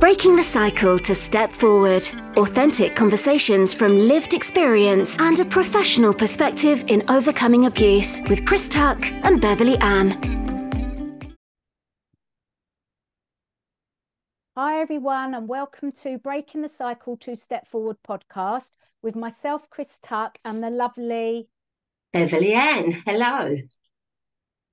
Breaking the cycle to step forward. Authentic conversations from lived experience and a professional perspective in overcoming abuse with Chris Tuck and Beverley Ann. Hi, everyone, and welcome to Breaking the Cycle to Step Forward podcast with myself, Chris Tuck, and the lovely Beverley Ann. Hello.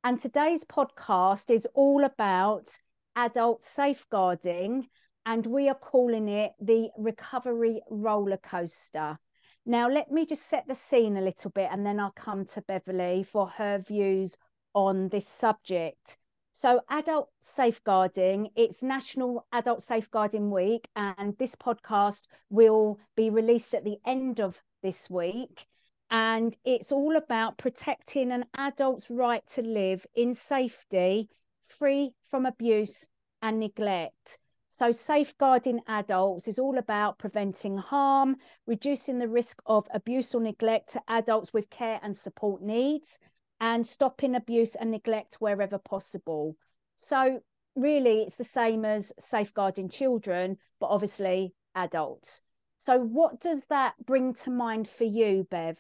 And today's podcast is all about adult safeguarding and we are calling it the recovery roller coaster. Now, let me just set the scene a little bit and then I'll come to Beverley for her views on this subject. So, adult safeguarding, it's National Adult Safeguarding Week, and this podcast will be released at the end of this week. And it's all about protecting an adult's right to live in safety, free from abuse and neglect. So, safeguarding adults is all about preventing harm, reducing the risk of abuse or neglect to adults with care and support needs, and stopping abuse and neglect wherever possible. So, really, it's the same as safeguarding children, but obviously adults. So, what does that bring to mind for you, Bev?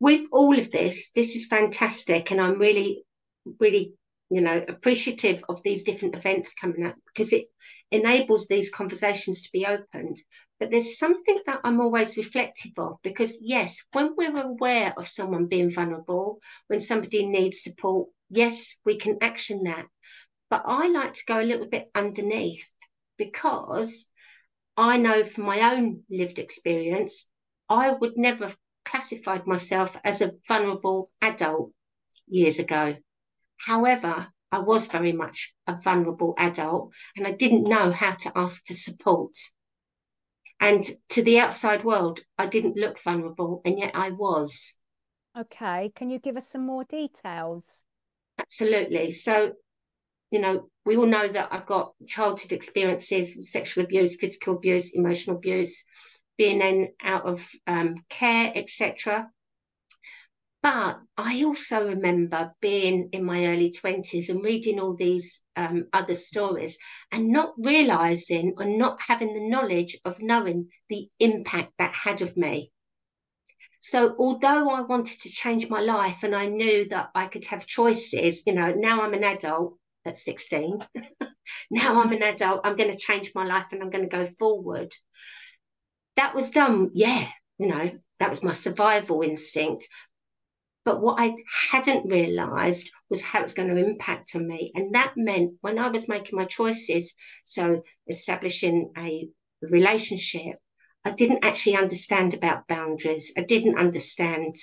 With all of this, this is fantastic, and I'm really, really you know, appreciative of these different events coming up because it enables these conversations to be opened. But there's something that I'm always reflective of because, yes, when we're aware of someone being vulnerable, when somebody needs support, yes, we can action that. But I like to go a little bit underneath because I know from my own lived experience, I would never have classified myself as a vulnerable adult years ago. However, I was very much a vulnerable adult and I didn't know how to ask for support. And to the outside world, I didn't look vulnerable, and yet I was. Okay. Can you give us some more details? Absolutely. So, you know, we all know that I've got childhood experiences, sexual abuse, physical abuse, emotional abuse, being then out of um, care, etc. But I also remember being in my early 20s and reading all these um, other stories and not realizing or not having the knowledge of knowing the impact that had of me. So, although I wanted to change my life and I knew that I could have choices, you know, now I'm an adult at 16. now I'm an adult, I'm going to change my life and I'm going to go forward. That was done, yeah, you know, that was my survival instinct. But what I hadn't realized was how it's going to impact on me. And that meant when I was making my choices, so establishing a relationship, I didn't actually understand about boundaries. I didn't understand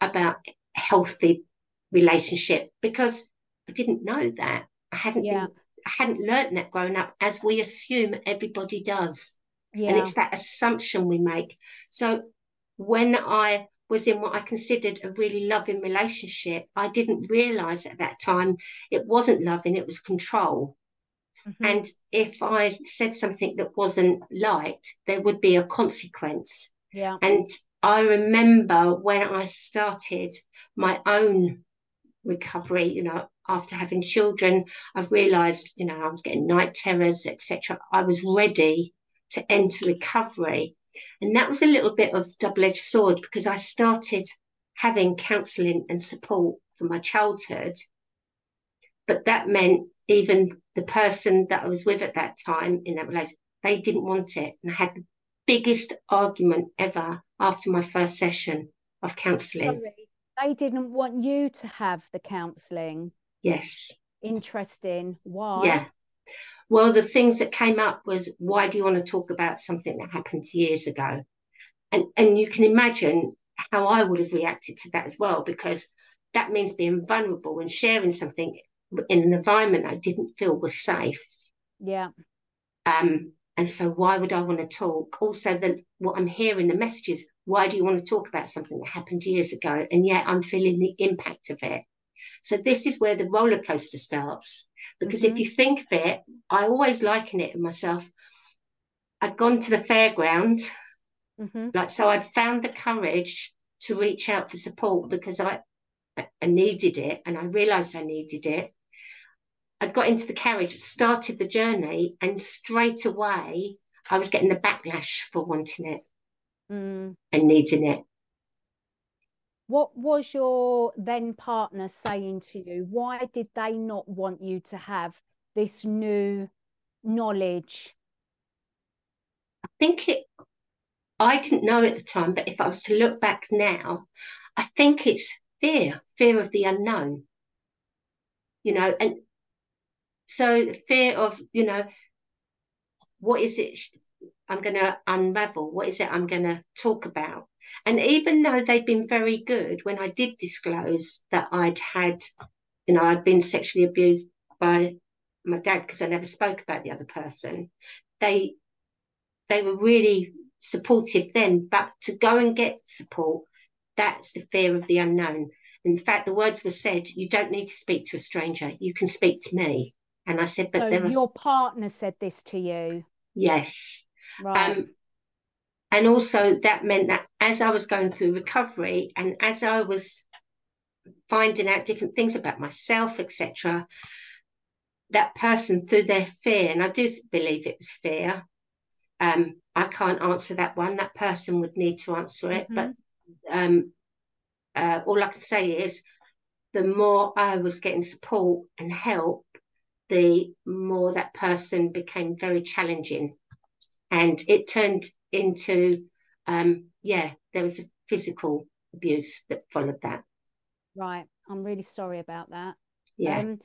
about healthy relationship because I didn't know that. I hadn't yeah. been, I hadn't learned that growing up, as we assume everybody does. Yeah. And it's that assumption we make. So when I was in what I considered a really loving relationship. I didn't realize at that time it wasn't loving, it was control. Mm-hmm. And if I said something that wasn't liked, there would be a consequence. Yeah. And I remember when I started my own recovery, you know, after having children, I've realized, you know, I was getting night terrors, etc. I was ready to enter recovery. And that was a little bit of double edged sword because I started having counseling and support from my childhood. But that meant even the person that I was with at that time in that relationship, they didn't want it. And I had the biggest argument ever after my first session of counseling. They didn't want you to have the counseling. Yes. Interesting. Why? Yeah. Well, the things that came up was why do you want to talk about something that happened years ago? And and you can imagine how I would have reacted to that as well, because that means being vulnerable and sharing something in an environment I didn't feel was safe. Yeah. Um, and so why would I want to talk? Also, the what I'm hearing, the messages, why do you want to talk about something that happened years ago? And yet I'm feeling the impact of it. So this is where the roller coaster starts. Because mm-hmm. if you think of it, I always liken it myself. I'd gone to the fairground, mm-hmm. like so I'd found the courage to reach out for support because I I needed it and I realized I needed it. I'd got into the carriage, started the journey, and straight away I was getting the backlash for wanting it Mm. and needing it. What was your then partner saying to you? Why did they not want you to have this new knowledge? I think it, I didn't know at the time, but if I was to look back now, I think it's fear, fear of the unknown. You know, and so fear of, you know, what is it I'm going to unravel? What is it I'm going to talk about? And even though they'd been very good when I did disclose that I'd had, you know, I'd been sexually abused by my dad because I never spoke about the other person, they they were really supportive then. But to go and get support, that's the fear of the unknown. In fact, the words were said, you don't need to speak to a stranger. You can speak to me. And I said, but so there was your partner said this to you. yes. Right. Um, and also that meant that as I was going through recovery and as I was finding out different things about myself, etc., that person through their fear, and I do believe it was fear. Um, I can't answer that one. That person would need to answer it. Mhm. But um, uh, all I can say is the more I was getting support and help, the more that person became very challenging. And it turned into, um, yeah, there was a physical abuse that followed that. Right. I'm really sorry about that. Yeah. Um,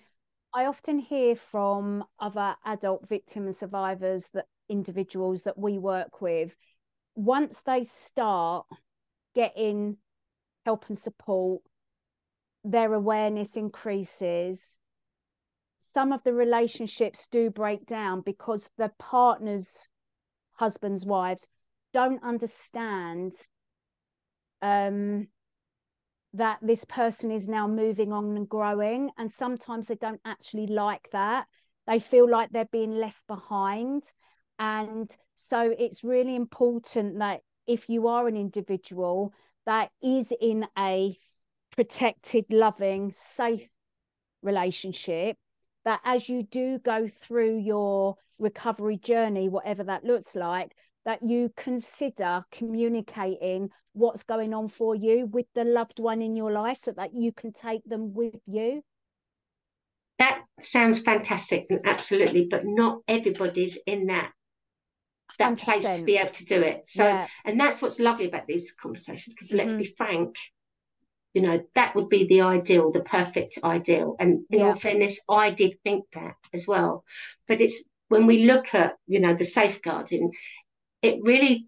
I often hear from other adult victim and survivors that individuals that we work with, once they start getting help and support, their awareness increases. Some of the relationships do break down because the partners, husbands, wives, don't understand um, that this person is now moving on and growing. And sometimes they don't actually like that. They feel like they're being left behind. And so it's really important that if you are an individual that is in a protected, loving, safe relationship, that as you do go through your recovery journey, whatever that looks like, that you consider communicating what's going on for you with the loved one in your life so that you can take them with you. That sounds fantastic and absolutely, but not everybody's in that that place to be able to do it. So Yeah. and that's what's lovely about these conversations, because let's Mhm. be frank, you know, that would be the ideal, the perfect ideal. And in Yeah. all fairness, I did think that as well. But it's when we look at, you know, the safeguarding, it really,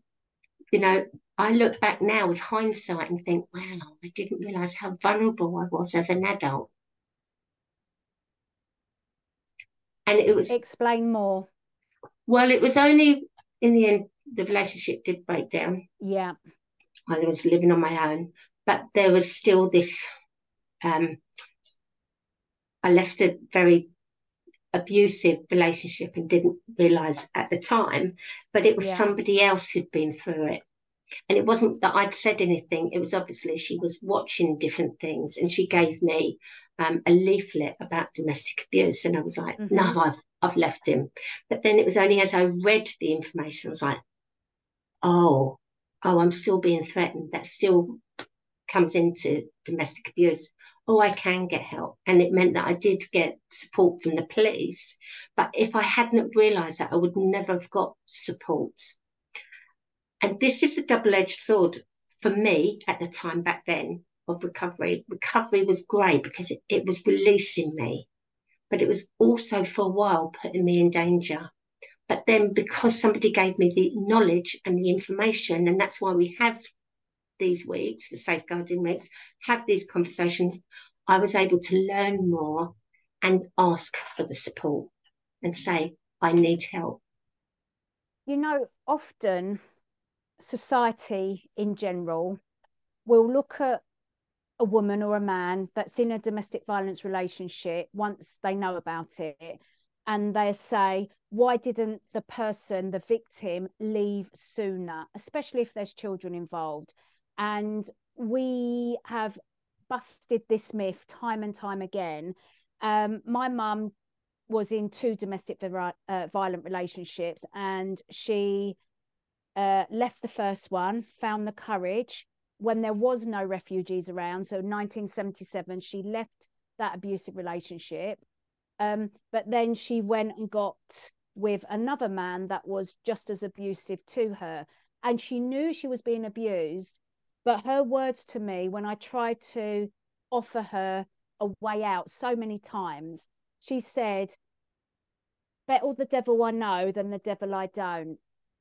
you know, I look back now with hindsight and think, wow, I didn't realize how vulnerable I was as an adult. And it was Explain more. well, it was only in the end the relationship did break down. Yeah. I was living on my own, but there was still this. Um, I left a very abusive relationship and didn't realize at the time, but it was Yeah. somebody else who'd been through it. And it wasn't that I'd said anything, it was obviously she was watching different things and she gave me um, a leaflet about domestic abuse. And I was like, no, Mhm. I've, I've left him. But then it was only as I read the information, I was like, oh, oh, I'm still being threatened. That's still comes into domestic abuse. Oh, I can get help. And it meant that I did get support from the police. But if I hadn't realized that, I would never have got support. And this is a double edged sword for me at the time back then of recovery. Recovery was great because it, it was releasing me, but it was also for a while putting me in danger. But then because somebody gave me the knowledge and the information, and that's why we have these weeks for safeguarding weeks, have these conversations, I was able to learn more and ask for the support and say, I need help. You know, often society in general will look at a woman or a man that's in a domestic violence relationship once they know about it and they say why didn't the person the victim leave sooner especially if there's children involved and we have busted this myth time and time again um, my mum was in two domestic uh, violent relationships and she uh, left the first one, found the courage when there was no refugees around. So 1977, she left that abusive relationship. Um, but then she went and got with another man that was just as abusive to her. And she knew she was being abused. But her words to me, when I tried to offer her a way out so many times, she said, Better the devil I know than the devil I don't.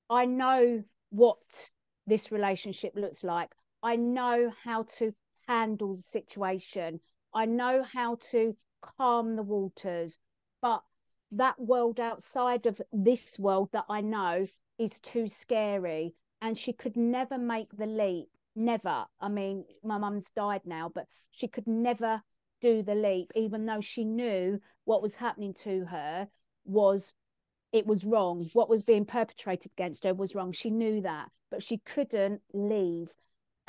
I know what this relationship looks like. I know how to handle the situation. I know how to calm the waters. But that world outside of this world that I know is too scary. And she could never make the leap. Never. I mean, my mum's died now, but she could never do the leap, even though she knew what was happening to her was it was wrong. What was being perpetrated against her was wrong. She knew that, but she couldn't leave.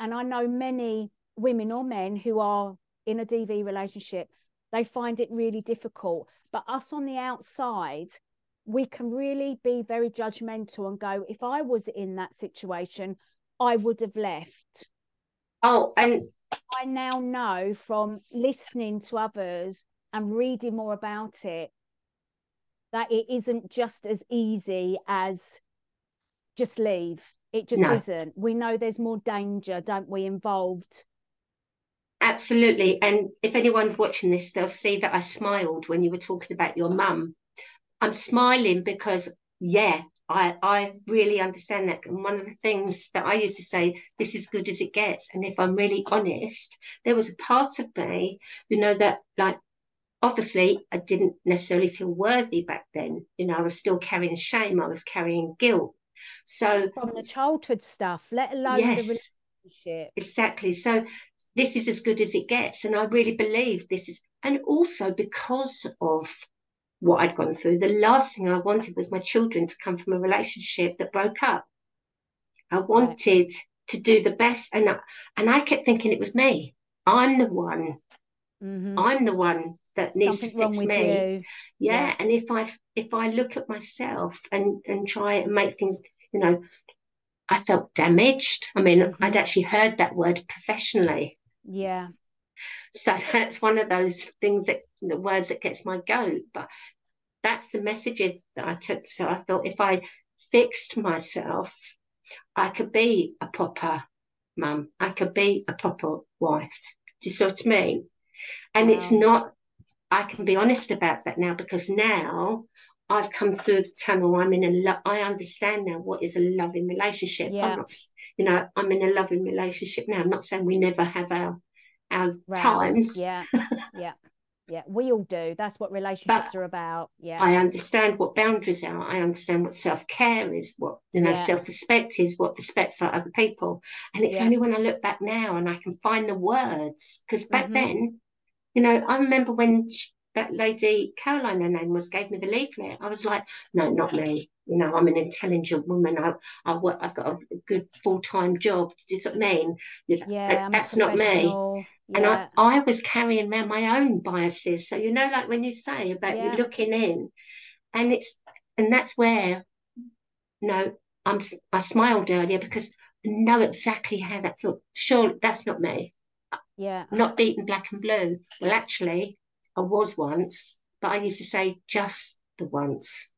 And I know many women or men who are in a DV relationship, they find it really difficult. But us on the outside, we can really be very judgmental and go, if I was in that situation, I would have left. Oh, and I now know from listening to others and reading more about it that it isn't just as easy as just leave. It just no. isn't. We know there's more danger, don't we, involved? Absolutely. And if anyone's watching this, they'll see that I smiled when you were talking about your mum. I'm smiling because, yeah, I, I really understand that. And one of the things that I used to say, this is good as it gets. And if I'm really honest, there was a part of me, you know, that like obviously I didn't necessarily feel worthy back then. You know, I was still carrying shame, I was carrying guilt. So from the childhood stuff, let alone yes, the relationship. Exactly. So this is as good as it gets. And I really believe this is and also because of what I'd gone through, the last thing I wanted was my children to come from a relationship that broke up. I wanted to do the best and I, and I kept thinking it was me. I'm the one. Mm-hmm. I'm the one that needs Something to fix me. Yeah. yeah. And if I if I look at myself and and try and make things, you know, I felt damaged. I mean, mm-hmm. I'd actually heard that word professionally. Yeah. So that's one of those things that the words that gets my goat. But that's the message that I took. So I thought if I fixed myself, I could be a proper mum. I could be a proper wife. Do you see what I mean? And wow. it's not I can be honest about that now because now I've come through the tunnel. I'm in a lo- I understand now what is a loving relationship. Yeah. I'm not, you know, I'm in a loving relationship now. I'm not saying we never have our our times. Yeah, yeah, yeah. We all do. That's what relationships but are about. Yeah. I understand what boundaries are. I understand what self care is. What you know, yeah. self respect is. What respect for other people. And it's yeah. only when I look back now and I can find the words because back mm-hmm. then you know, I remember when she, that lady, Caroline, her name was, gave me the leaflet. I was like, no, not me. You know, I'm an intelligent woman. I, I work, I've got a good full time job. Do you know what I mean? Yeah, that's not me. Yeah. And I, I was carrying around my own biases. So, you know, like when you say about yeah. you looking in, and it's, and that's where, you know, I'm, I smiled earlier because I know exactly how that felt. Sure, that's not me. Yeah. Not beaten black and blue. Well, actually, I was once, but I used to say just the once.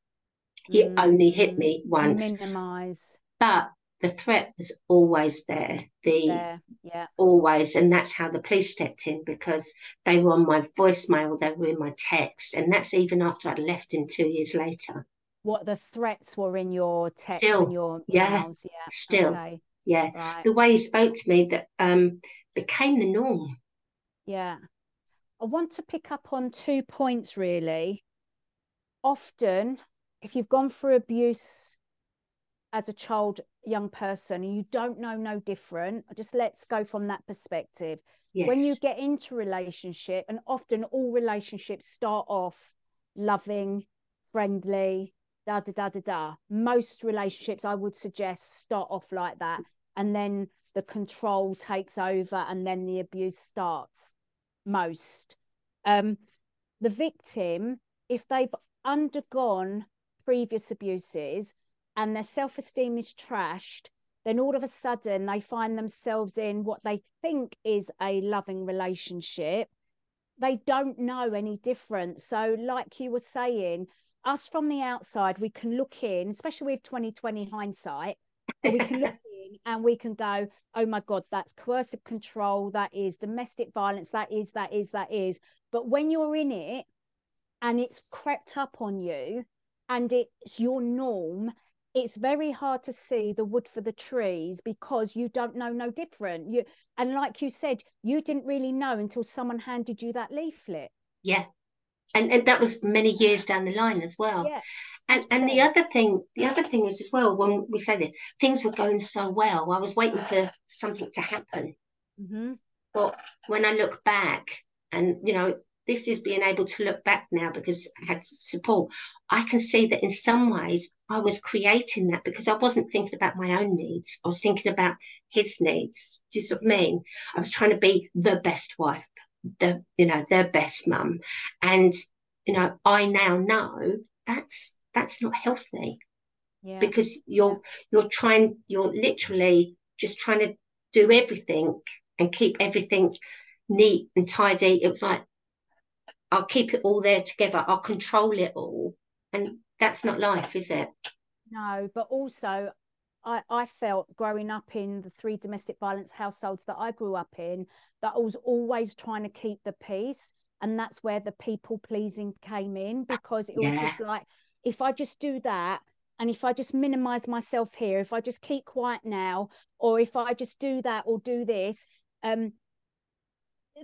He mm. only hit me once. Minimize. But the threat was always there. The there. yeah, always, and that's how the police stepped in because they were on my voicemail, they were in my text, and that's even after I'd left him two years later. What the threats were in your text still, and your yeah, emails, yeah, still, okay. yeah. Right. The way he spoke to me that um became the norm. Yeah. I want to pick up on two points really. Often, if you've gone through abuse as a child, young person, and you don't know no different, just let's go from that perspective. Yes. When you get into relationship, and often all relationships start off loving, friendly, da da da da da. Most relationships, I would suggest, start off like that, and then the control takes over and then the abuse starts most um, the victim if they've undergone previous abuses and their self-esteem is trashed then all of a sudden they find themselves in what they think is a loving relationship. They don't know any different. So like you were saying us from the outside we can look in especially with 2020 hindsight we can look in and we can go oh my god that's coercive control that is domestic violence that is that is that is. But when you're in it and it's crept up on you and it's your norm it's very hard to see the wood for the trees because you don't know no different. You and like you said you didn't really know until someone handed you that leaflet. Yeah. And and that was many years down the line as well. Yeah. And and the other thing the other thing is as well when we say that things were going so well i was waiting for something to happen. Mm-hmm. but when i look back and you know this is being able to look back now because I had support. I can see that in some ways I was creating that because I wasn't thinking about my own needs. I was thinking about his needs. Do you what I mean? I was trying to be the best wife, the you know, the best mum. And, you know, I now know that's that's not healthy. Yeah. Because you're you're trying you're literally just trying to do everything and keep everything neat and tidy. It was like I'll keep it all there together. I'll control it all. And that's not life, is it? No, but also I, I felt growing up in the three domestic violence households that I grew up in that I was always trying to keep the peace. And that's where the people pleasing came in because it yeah. was just like, if I just do that, and if I just minimize myself here, if I just keep quiet now, or if I just do that or do this, um,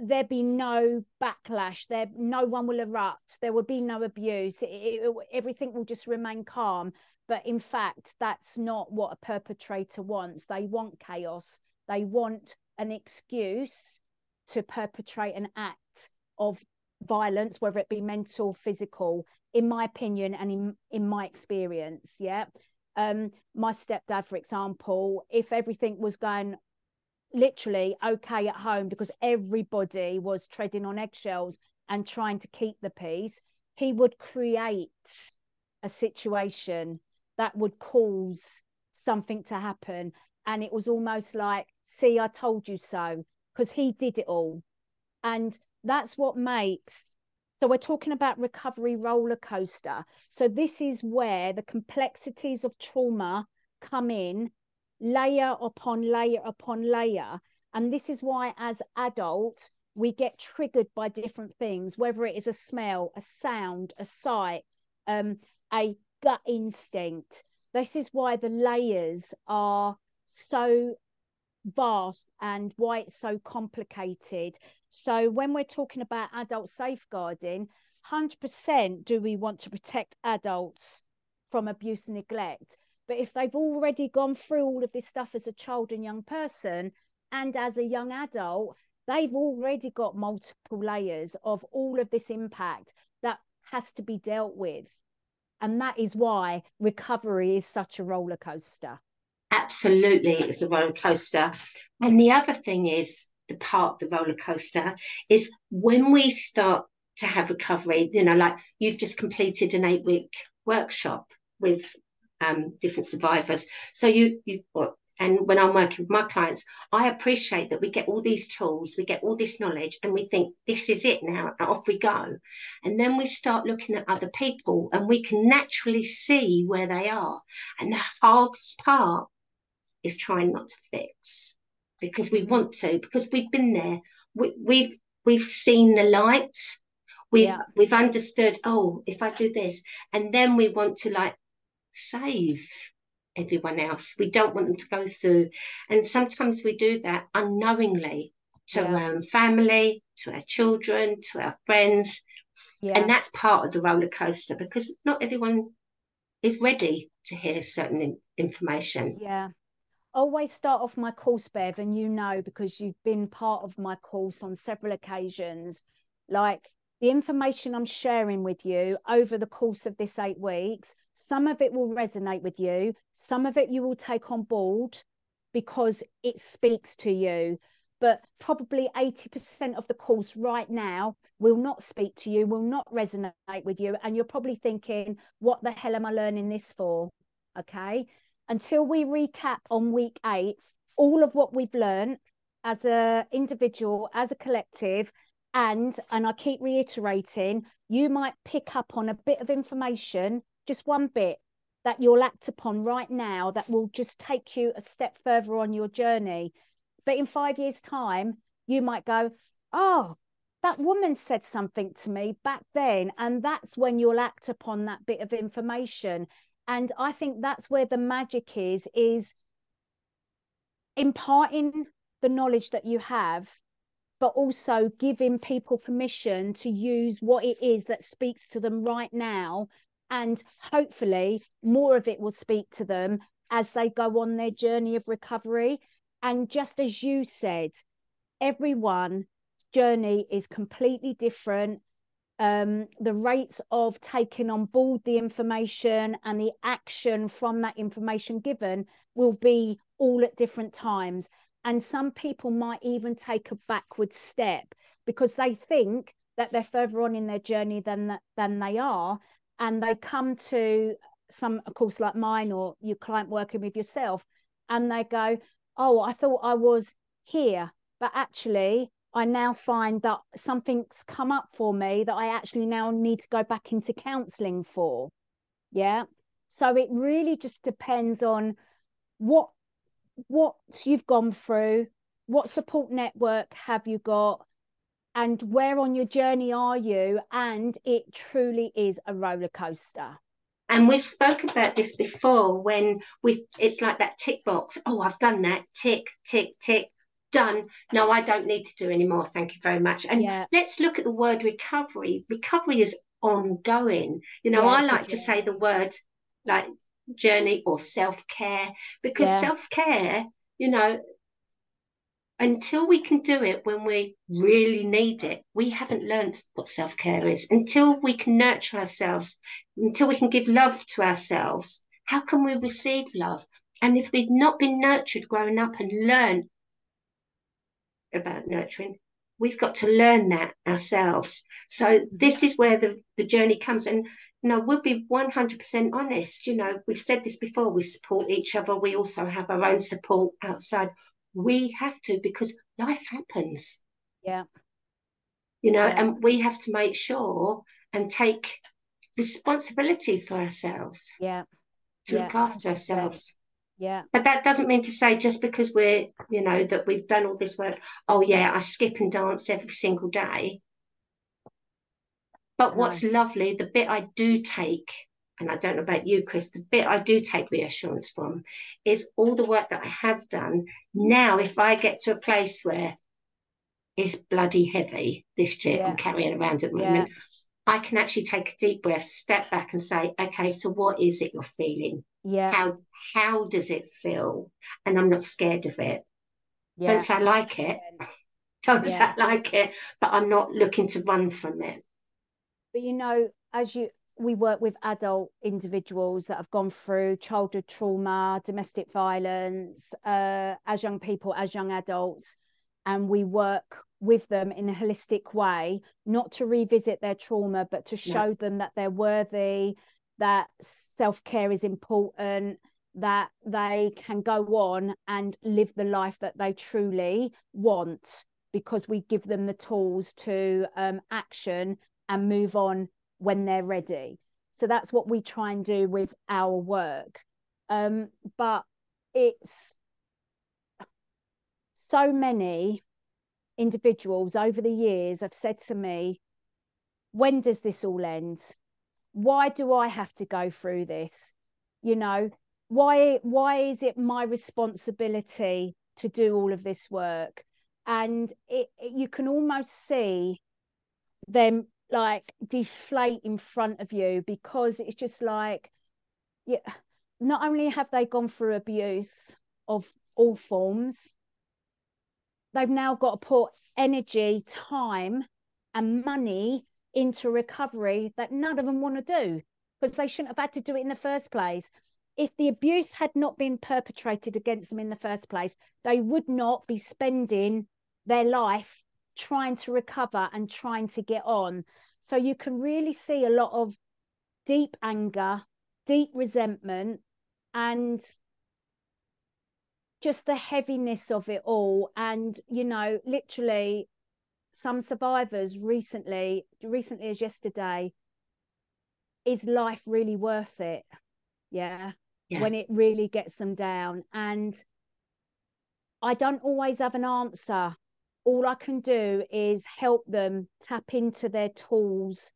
there be no backlash. There no one will erupt. There will be no abuse. It, it, everything will just remain calm. But in fact that's not what a perpetrator wants. They want chaos. They want an excuse to perpetrate an act of violence whether it be mental physical in my opinion and in in my experience yeah? Um my stepdad for example if everything was going literally okay at home because everybody was treading on eggshells and trying to keep the peace, he would create a situation that would cause something to happen. And it was almost like, see, I told you so, because he did it all. And that's what makes so we're talking about recovery roller coaster. So this is where the complexities of trauma come in layer upon layer upon layer. And this is why, as adults, we get triggered by different things, whether it is a smell, a sound, a sight, um, a gut instinct. This is why the layers are so vast and why it's so complicated. So, when we're talking about adult safeguarding, 100% do we want to protect adults from abuse and neglect? But if they've already gone through all of this stuff as a child and young person and as a young adult, they've already got multiple layers of all of this impact that has to be dealt with. And that is why recovery is such a roller coaster. Absolutely, it's a roller coaster. And the other thing is, the part of the roller coaster is when we start to have recovery, you know, like you've just completed an eight week workshop with um, different survivors. So you you and when I'm working with my clients, I appreciate that we get all these tools, we get all this knowledge, and we think this is it now, off we go. And then we start looking at other people and we can naturally see where they are. And the hardest part is trying not to fix because we want to, because we've been there. We, we've we've seen the light. We've yeah. we've understood, oh, if I do this, and then we want to like save everyone else. We don't want them to go through. And sometimes we do that unknowingly to yeah. our family, to our children, to our friends. Yeah. And that's part of the roller coaster because not everyone is ready to hear certain in- information. Yeah. Always start off my course, Bev, and you know because you've been part of my course on several occasions. Like the information I'm sharing with you over the course of this eight weeks some of it will resonate with you, some of it you will take on board because it speaks to you. but probably 80% of the course right now will not speak to you, will not resonate with you. And you're probably thinking, what the hell am I learning this for? Okay. Until we recap on week eight, all of what we've learned as an individual, as a collective, and and I keep reiterating, you might pick up on a bit of information, just one bit that you'll act upon right now that will just take you a step further on your journey. But in five years' time, you might go, Oh, that woman said something to me back then. And that's when you'll act upon that bit of information. And I think that's where the magic is, is imparting the knowledge that you have, but also giving people permission to use what it is that speaks to them right now. And hopefully more of it will speak to them as they go on their journey of recovery and just as you said, everyone's journey is completely different. Um, the rates of taking on board the information and the action from that information given will be all at different times. And some people might even take a backward step because they think that they're further on in their journey than than they are, and they come to some, of course, like mine or your client working with yourself, and they go, oh, I thought I was here, but actually, I now find that something's come up for me that I actually now need to go back into counseling for. Yeah. So it really just depends on what what you've gone through, what support network have you got, and where on your journey are you? And it truly is a roller coaster. And we've spoken about this before when we it's like that tick box. Oh, I've done that. Tick, tick, tick. Done. No, I don't need to do anymore. Thank you very much. And yeah. let's look at the word recovery. Recovery is ongoing. You know, yeah, I like to say the word like journey or self care because yeah. self care, you know, until we can do it when we really need it, we haven't learned what self care is. Until we can nurture ourselves, until we can give love to ourselves, how can we receive love? And if we've not been nurtured growing up and learn about nurturing, we've got to learn that ourselves. So this is where the, the journey comes. And know, we'll be 100% honest. You know, we've said this before, we support each other. We also have our own support outside we have to because life happens. Yeah. You know, yeah. and we have to make sure and take responsibility for ourselves. Yeah. To yeah. look after ourselves. Yeah. But that doesn't mean to say just because we're, you know, that we've done all this work, oh yeah, I skip and dance every single day. But what's lovely, the bit I do take and I don't know about you, Chris, the bit I do take reassurance from is all the work that I have done. Now, if I get to a place where it's bloody heavy, this shit yeah. I'm carrying around at the moment, yeah. I can actually take a deep breath, step back and say, okay, so what is it you're feeling? Yeah. How how does it feel? And I'm not scared of it. Yeah. Don't say I like it. Don't say I like it, but I'm not looking to run from it. But you know, as you we work with adult individuals that have gone through childhood trauma, domestic violence, uh, as young people, as young adults, and we work with them in a holistic way, not to revisit their trauma, but to show yeah. them that they're worthy, that self care is important, that they can go on and live the life that they truly want because we give them the tools to um, action and move on when they're ready. So that's what we try and do with our work. Um, but it's so many individuals over the years have said to me, when does this all end? Why do I have to go through this? You know, why why is it my responsibility to do all of this work? And it, it you can almost see them like deflate in front of you because it's just like yeah not only have they gone through abuse of all forms they've now got to put energy time and money into recovery that none of them want to do because they shouldn't have had to do it in the first place. If the abuse had not been perpetrated against them in the first place they would not be spending their life trying to recover and trying to get on. So you can really see a lot of deep anger, deep resentment, and just the heaviness of it all. And, you know, literally, some survivors recently, recently as yesterday, is life really worth it? Yeah. yeah. When it really gets them down. And I don't always have an answer. All I can do is help them tap into their tools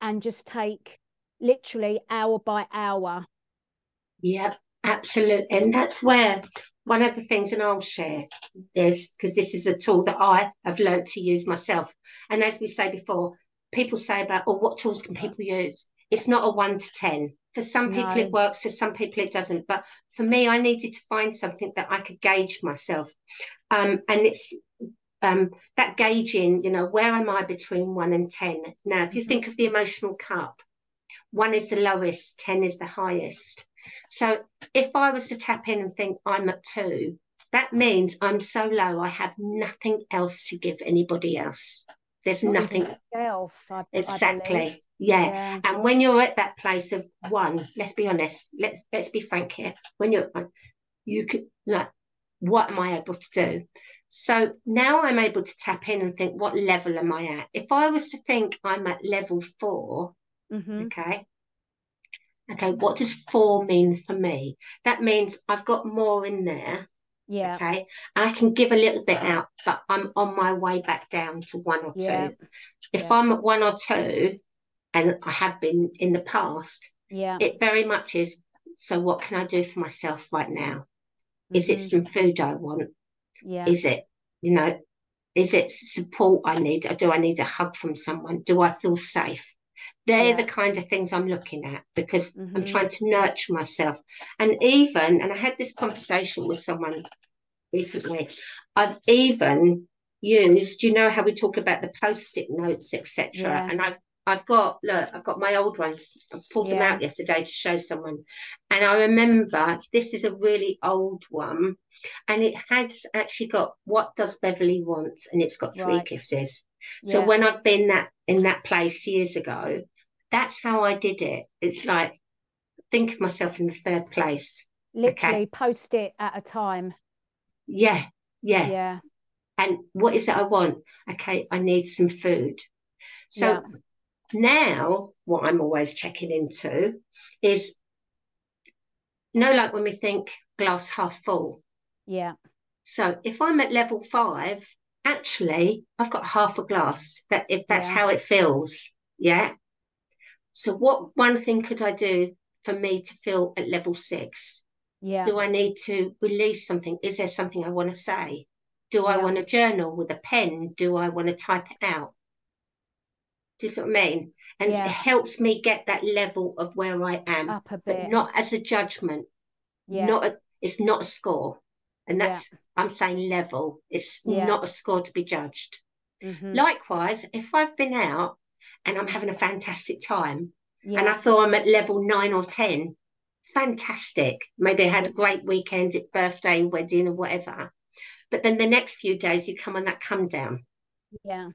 and just take literally hour by hour. Yep, absolutely. And that's where one of the things, and I'll share this because this is a tool that I have learned to use myself. And as we say before, people say about, oh, what tools can people use? It's not a one to 10. For some people, no. it works. For some people, it doesn't. But for me, I needed to find something that I could gauge myself. Um, and it's um, that gauging, you know, where am I between one and 10? Now, if you mm-hmm. think of the emotional cup, one is the lowest, 10 is the highest. So if I was to tap in and think I'm at two, that means I'm so low, I have nothing else to give anybody else. There's Not nothing. Self, I, exactly. I yeah. yeah. And when you're at that place of one, let's be honest, let's let's be frank here. When you're you could like, what am I able to do? So now I'm able to tap in and think, what level am I at? If I was to think I'm at level 4 mm-hmm. okay, okay, what does four mean for me? That means I've got more in there. Yeah. Okay. And I can give a little bit out, but I'm on my way back down to one or yeah. two. If yeah. I'm at one or two, and I have been in the past, yeah, it very much is. So, what can I do for myself right now? Mm-hmm. Is it mm-hmm. some food I want? Yeah. Is it, you know, is it support I need? Or do I need a hug from someone? Do I feel safe? They're yeah. the kind of things I'm looking at because mm-hmm. I'm trying to nurture myself. And even, and I had this conversation with someone recently, I've even used, you know how we talk about the post-it notes, etc. Yeah. And I've I've got look, I've got my old ones. I pulled yeah. them out yesterday to show someone, and I remember this is a really old one, and it has actually got what does Beverley want, and it's got three right. kisses. So yeah. when I've been that in that place years ago, that's how I did it. It's like think of myself in the third place. Literally okay? post it at a time. Yeah, yeah. Yeah. And what is it I want? Okay, I need some food. So yeah. Now what I'm always checking into is you know, like when we think glass half full. Yeah. So if I'm at level five, actually I've got half a glass. That if that's yeah. how it feels. Yeah. So, what one thing could I do for me to feel at level six? Yeah. Do I need to release something? Is there something I want to say? Do yeah. I want to journal with a pen? Do I want to type it out? Do you see what I mean? And yeah. it helps me get that level of where I am, up a bit, but not as a judgment. Yeah. Not a, it's not a score, and that's yeah. I'm saying level. It's yeah. not a score to be judged. Mm-hmm. Likewise, if I've been out and I'm having a fantastic time. And I thought I'm at level nine or 10. Fantastic. Maybe I had a great weekend, birthday, wedding, or whatever. But then the next few days, you come on that come down. Yeah.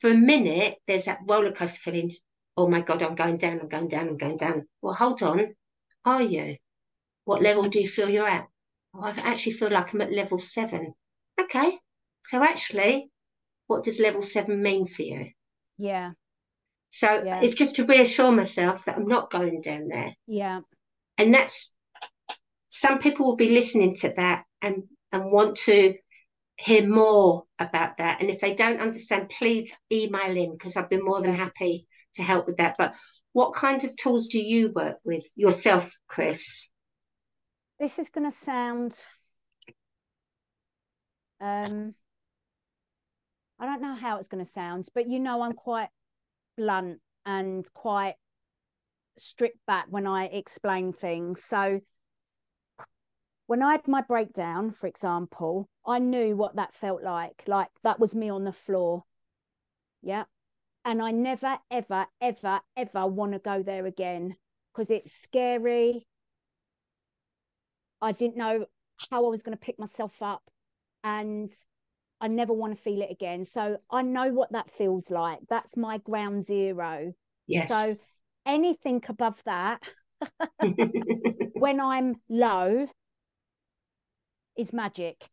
For a minute, there's that roller coaster feeling. Oh my God, I'm going down, I'm going down, I'm going down. Well, hold on. Are you? What level do you feel you're at? Oh, I actually feel like I'm at level seven. Okay. So actually, what does level seven mean for you? Yeah. So yeah. it's just to reassure myself that I'm not going down there. Yeah. And that's some people will be listening to that and and want to hear more about that. And if they don't understand, please email in because I've been more than happy to help with that. But what kind of tools do you work with yourself, Chris? This is going to sound um I don't know how it's going to sound, but you know, I'm quite blunt and quite stripped back when I explain things. So when I had my breakdown, for example, I knew what that felt like. Like that was me on the floor. Yeah. And I never, ever, ever, ever want to go there again because it's scary. I didn't know how I was going to pick myself up. And I never want to feel it again. So I know what that feels like. That's my ground zero. Yes. So anything above that, when I'm low, is magic.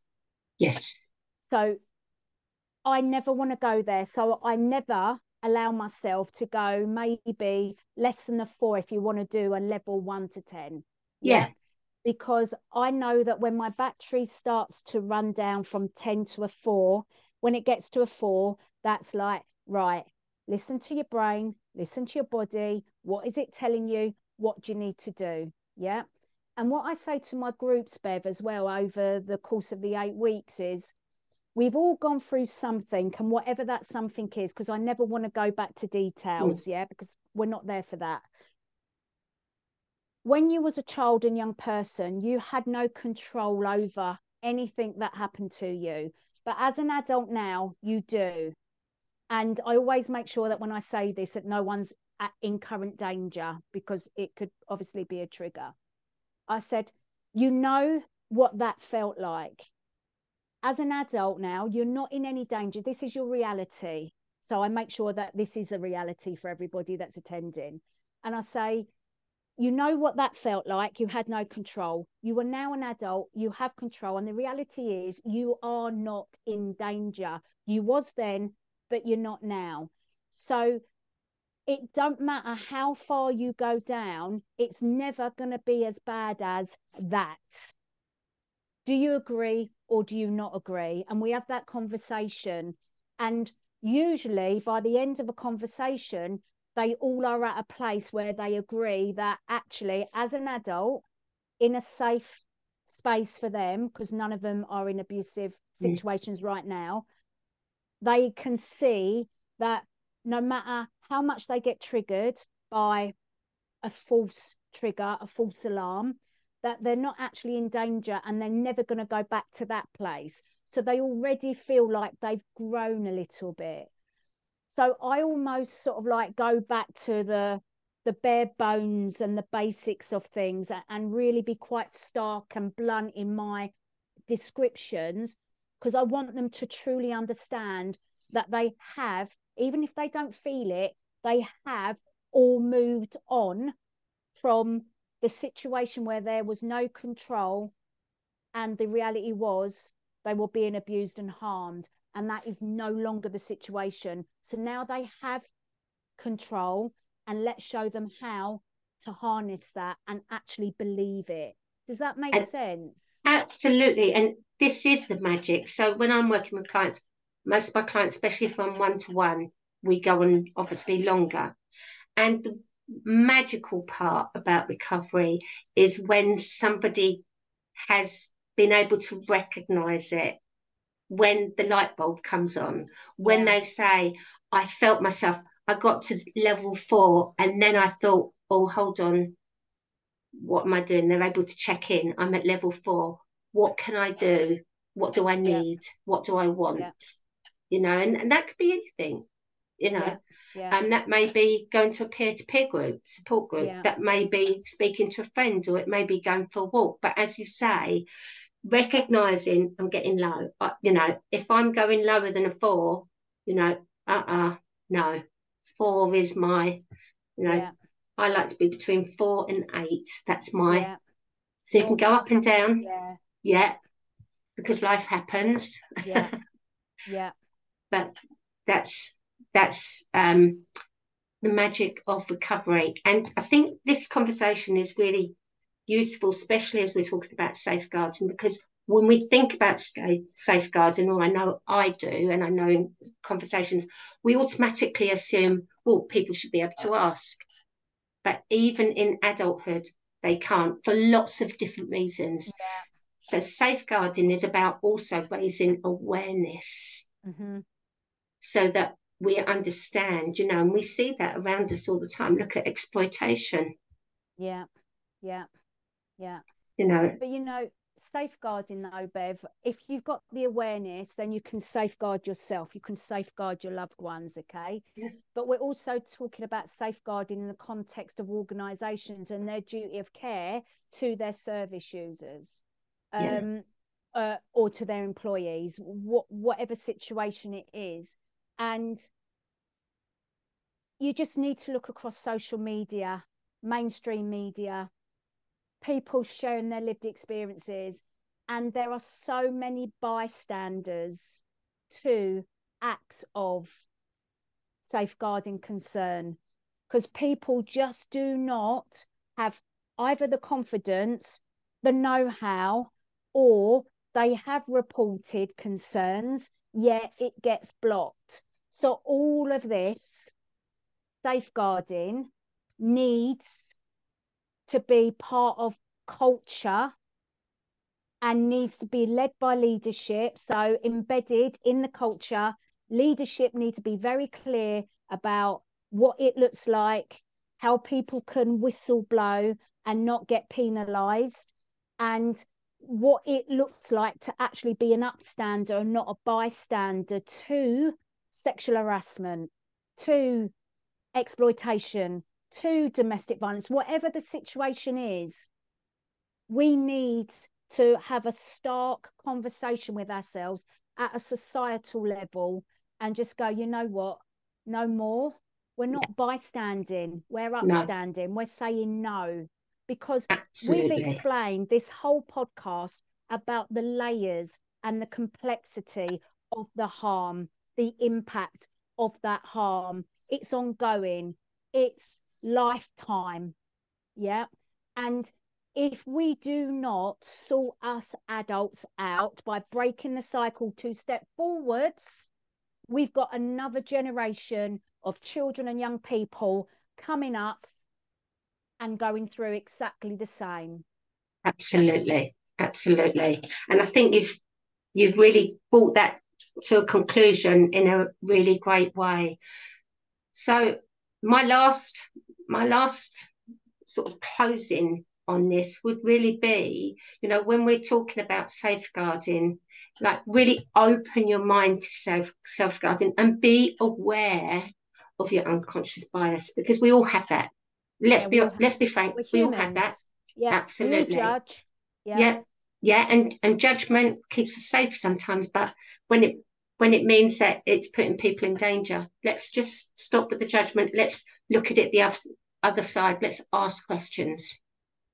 yes. So I never want to go there. So I never allow myself to go maybe less than a four if you want to do a level one to 10. Yeah. Because I know that when my battery starts to run down from 10 to a four, when it gets to a four, that's like, right, listen to your brain, listen to your body. What is it telling you? What do you need to do? Yeah. And what I say to my groups, Bev, as well, over the course of the eight weeks is we've all gone through something, and whatever that something is, because I never want to go back to details, mm. yeah, because we're not there for that. When you was a child and young person, you had no control over anything that happened to you. But as an adult now, you do. And I always make sure that when I say this, that no one's at, in current danger because it could obviously be a trigger. I said, you know what that felt like. As an adult now, you're not in any danger. This is your reality. So I make sure that this is a reality for everybody that's attending. And I say, you know what that felt like. You had no control. You are now an adult. You have control. And the reality is, you are not in danger. You was then, but you're not now. So it don't matter how far you go down, it's never going to be as bad as that. Do you agree or do you not agree? And we have that conversation. And usually by the end of a conversation, they all are at a place where they agree that actually, as an adult, in a safe space for them, because none of them are in abusive situations mm. right now, they can see that no matter how much they get triggered by a false trigger, a false alarm, that they're not actually in danger and they're never going to go back to that place. So they already feel like they've grown a little bit. So I almost sort of like go back to the the bare bones and the basics of things and really be quite stark and blunt in my descriptions because I want them to truly understand that they have, even if they don't feel it, they have all moved on from the situation where there was no control and the reality was they were being abused and harmed and that is no longer the situation. So now they have control and let's show them how to harness that and actually believe it. Does that make and sense? absolutely and this is the magic. So when i'm working with clients most of my clients especially if i'm one-to-one we go on obviously longer. And the magical part about recovery is when somebody has been able to recognize it when the light bulb comes on when they say i felt myself i got to level four and then i thought oh hold on. What am i doing? They're able to check in. I'm at level four. What can i do? What do i need? Yeah. what do i want? Yeah. you know and, and that could be anything you know yeah. And that may be going to a peer to peer group, support group. Yeah. That may be speaking to a friend, or it may be going for a walk. But as you say, recognizing I'm getting low. Uh, you know, if I'm going lower than a four, you know, uh uh-uh, uh no, four is my, you know, yeah. I like to be between four and eight. That's my, yeah. so you can go up and down. Yeah. Yeah. Because life happens. Yeah. Yeah. but that's that's um, the magic of recovery. And I think this conversation is really useful, especially as we're talking about safeguarding, because when we think about safeguarding, or I know I do, and I know in conversations, we automatically assume, well, people should be able to ask. But even in adulthood, they can't for lots of different reasons. Yeah. So, safeguarding is about also raising awareness mm-hmm. so that we understand, you know, and we see that around us all the time. Look at exploitation. Yeah, yeah, yeah. You know, but you know, safeguarding though, Bev, if you've got the awareness, then you can safeguard yourself, you can safeguard your loved ones, okay? Yeah. But we're also talking about safeguarding in the context of organisations and their duty of care to their service users. Um, uh, or to their employees, what, whatever situation it is. And you just need to look across social media, mainstream media, people sharing their lived experiences. And there are so many bystanders to acts of safeguarding concern because people just do not have either the confidence, the know how, or they have reported concerns, yet it gets blocked. So, all of this safeguarding needs to be part of culture and needs to be led by leadership. So, embedded in the culture, leadership need to be very clear about what it looks like, how people can whistle blow and not get penalized, and what it looks like to actually be an upstander and not a bystander to sexual harassment, to exploitation, to domestic violence, whatever the situation is, we need to have a stark conversation with ourselves at a societal level and just go, you know what, no more. We're not yeah. bystanding, we're upstanding, no. we're saying no because Absolutely. we've explained this whole podcast about the layers and the complexity of the harm, the impact of that harm. It's ongoing, it's lifetime. Yeah. And if we do not sort us adults out by breaking the cycle to step forwards, we've got another generation of children and young people coming up and going through exactly the same. Absolutely, absolutely. And I think you've you've really brought that to a conclusion in a really great way. So my last my last sort of closing on this would really be, you know, when we're talking about safeguarding, like really open your mind to self safeguarding and be aware of your unconscious bias because we all have that let's yeah, be let's be frank we all have that. Yeah absolutely. yeah. yeah yeah and and judgment keeps us safe sometimes but when it when it means that it's putting people in danger let's just stop with the judgment. Let's look at it the other, other side. Let's ask questions.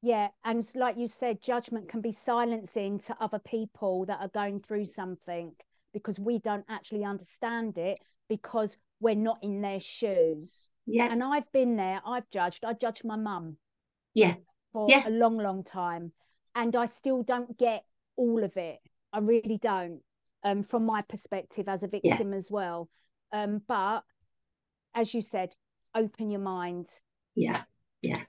Yeah and like you said judgment can be silencing to other people that are going through something because we don't actually understand it because we're not in their shoes yeah. And I've been there, I've judged, I judged my mum. Yeah. For yeah. a long, long time. And I still don't get all of it. I really don't. Um, from my perspective as a victim yeah. as well. Um, but as you said, open your mind. Yeah. Yeah.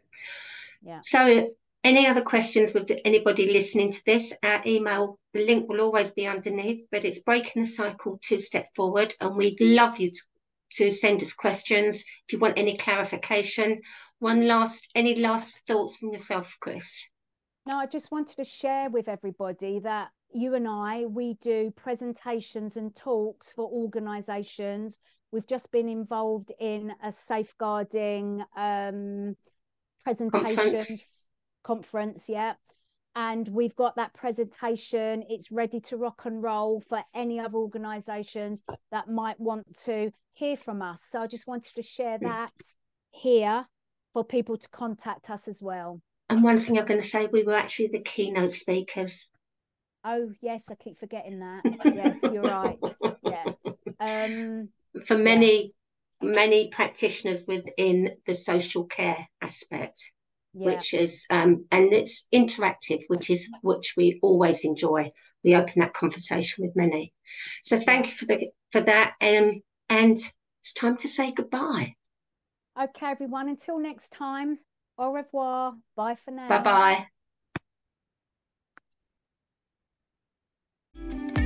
Yeah. So any other questions with anybody listening to this, our email, the link will always be underneath, but it's breaking the cycle to step forward. And we'd love you to to send us questions if you want any clarification. One last, any last thoughts from yourself, Chris? No, I just wanted to share with everybody that you and I, we do presentations and talks for organisations. We've just been involved in a safeguarding um, presentation conference. conference, yeah and we've got that presentation. It's ready to rock and roll for any other organizations that might want to hear from us. So i just wanted to share that here for people to contact us as well. And one thing i'm going to say we were actually the keynote speakers. Oh yes i keep forgetting that. Yes you're right. Yeah. Um for many yeah. many practitioners within the social care aspect yeah. which is um, and it's interactive, which is which we always enjoy. We open that conversation with many. So thank you for the for that, um, and it's time to say goodbye. Okay, everyone. Until next time. Au revoir. Bye for now. Bye bye.